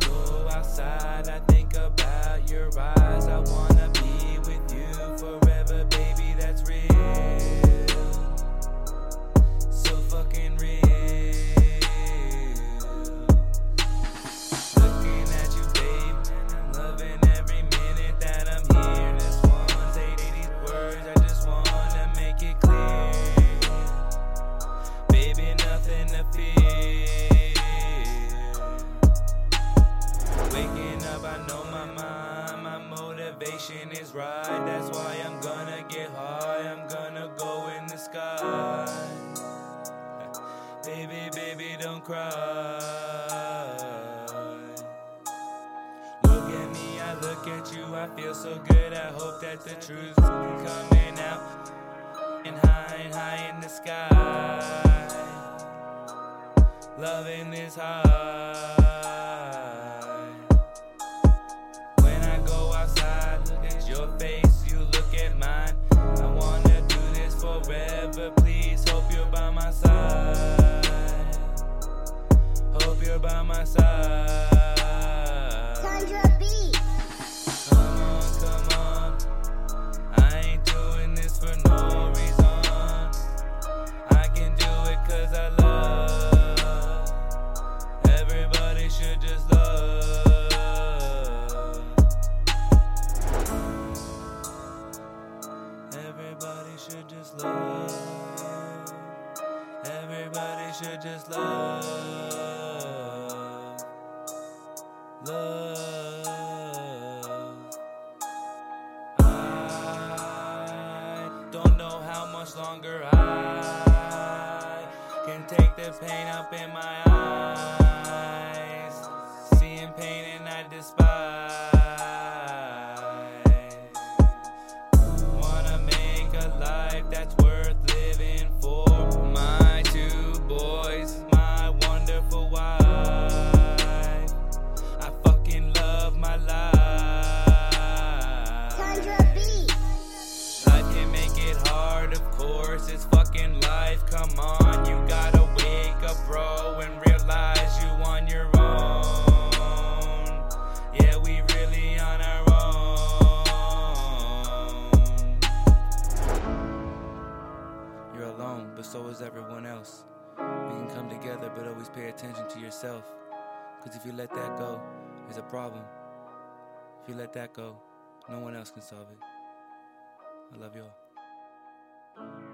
Go outside, I think about motivation is right. That's why I'm gonna get high, I'm gonna go in the sky. Baby, baby, don't cry. Look at me, I look at you, I feel so good. I hope that the truth's coming out and high and high in the sky. Loving this high. Should just love. Love. I don't know how much longer I can take the pain up in my eyes. Seeing pain and I despise. but so is everyone else. We can come together, but always pay attention to yourself. Cause if you let that go, there's a problem. If you let that go, no one else can solve it. I love y'all.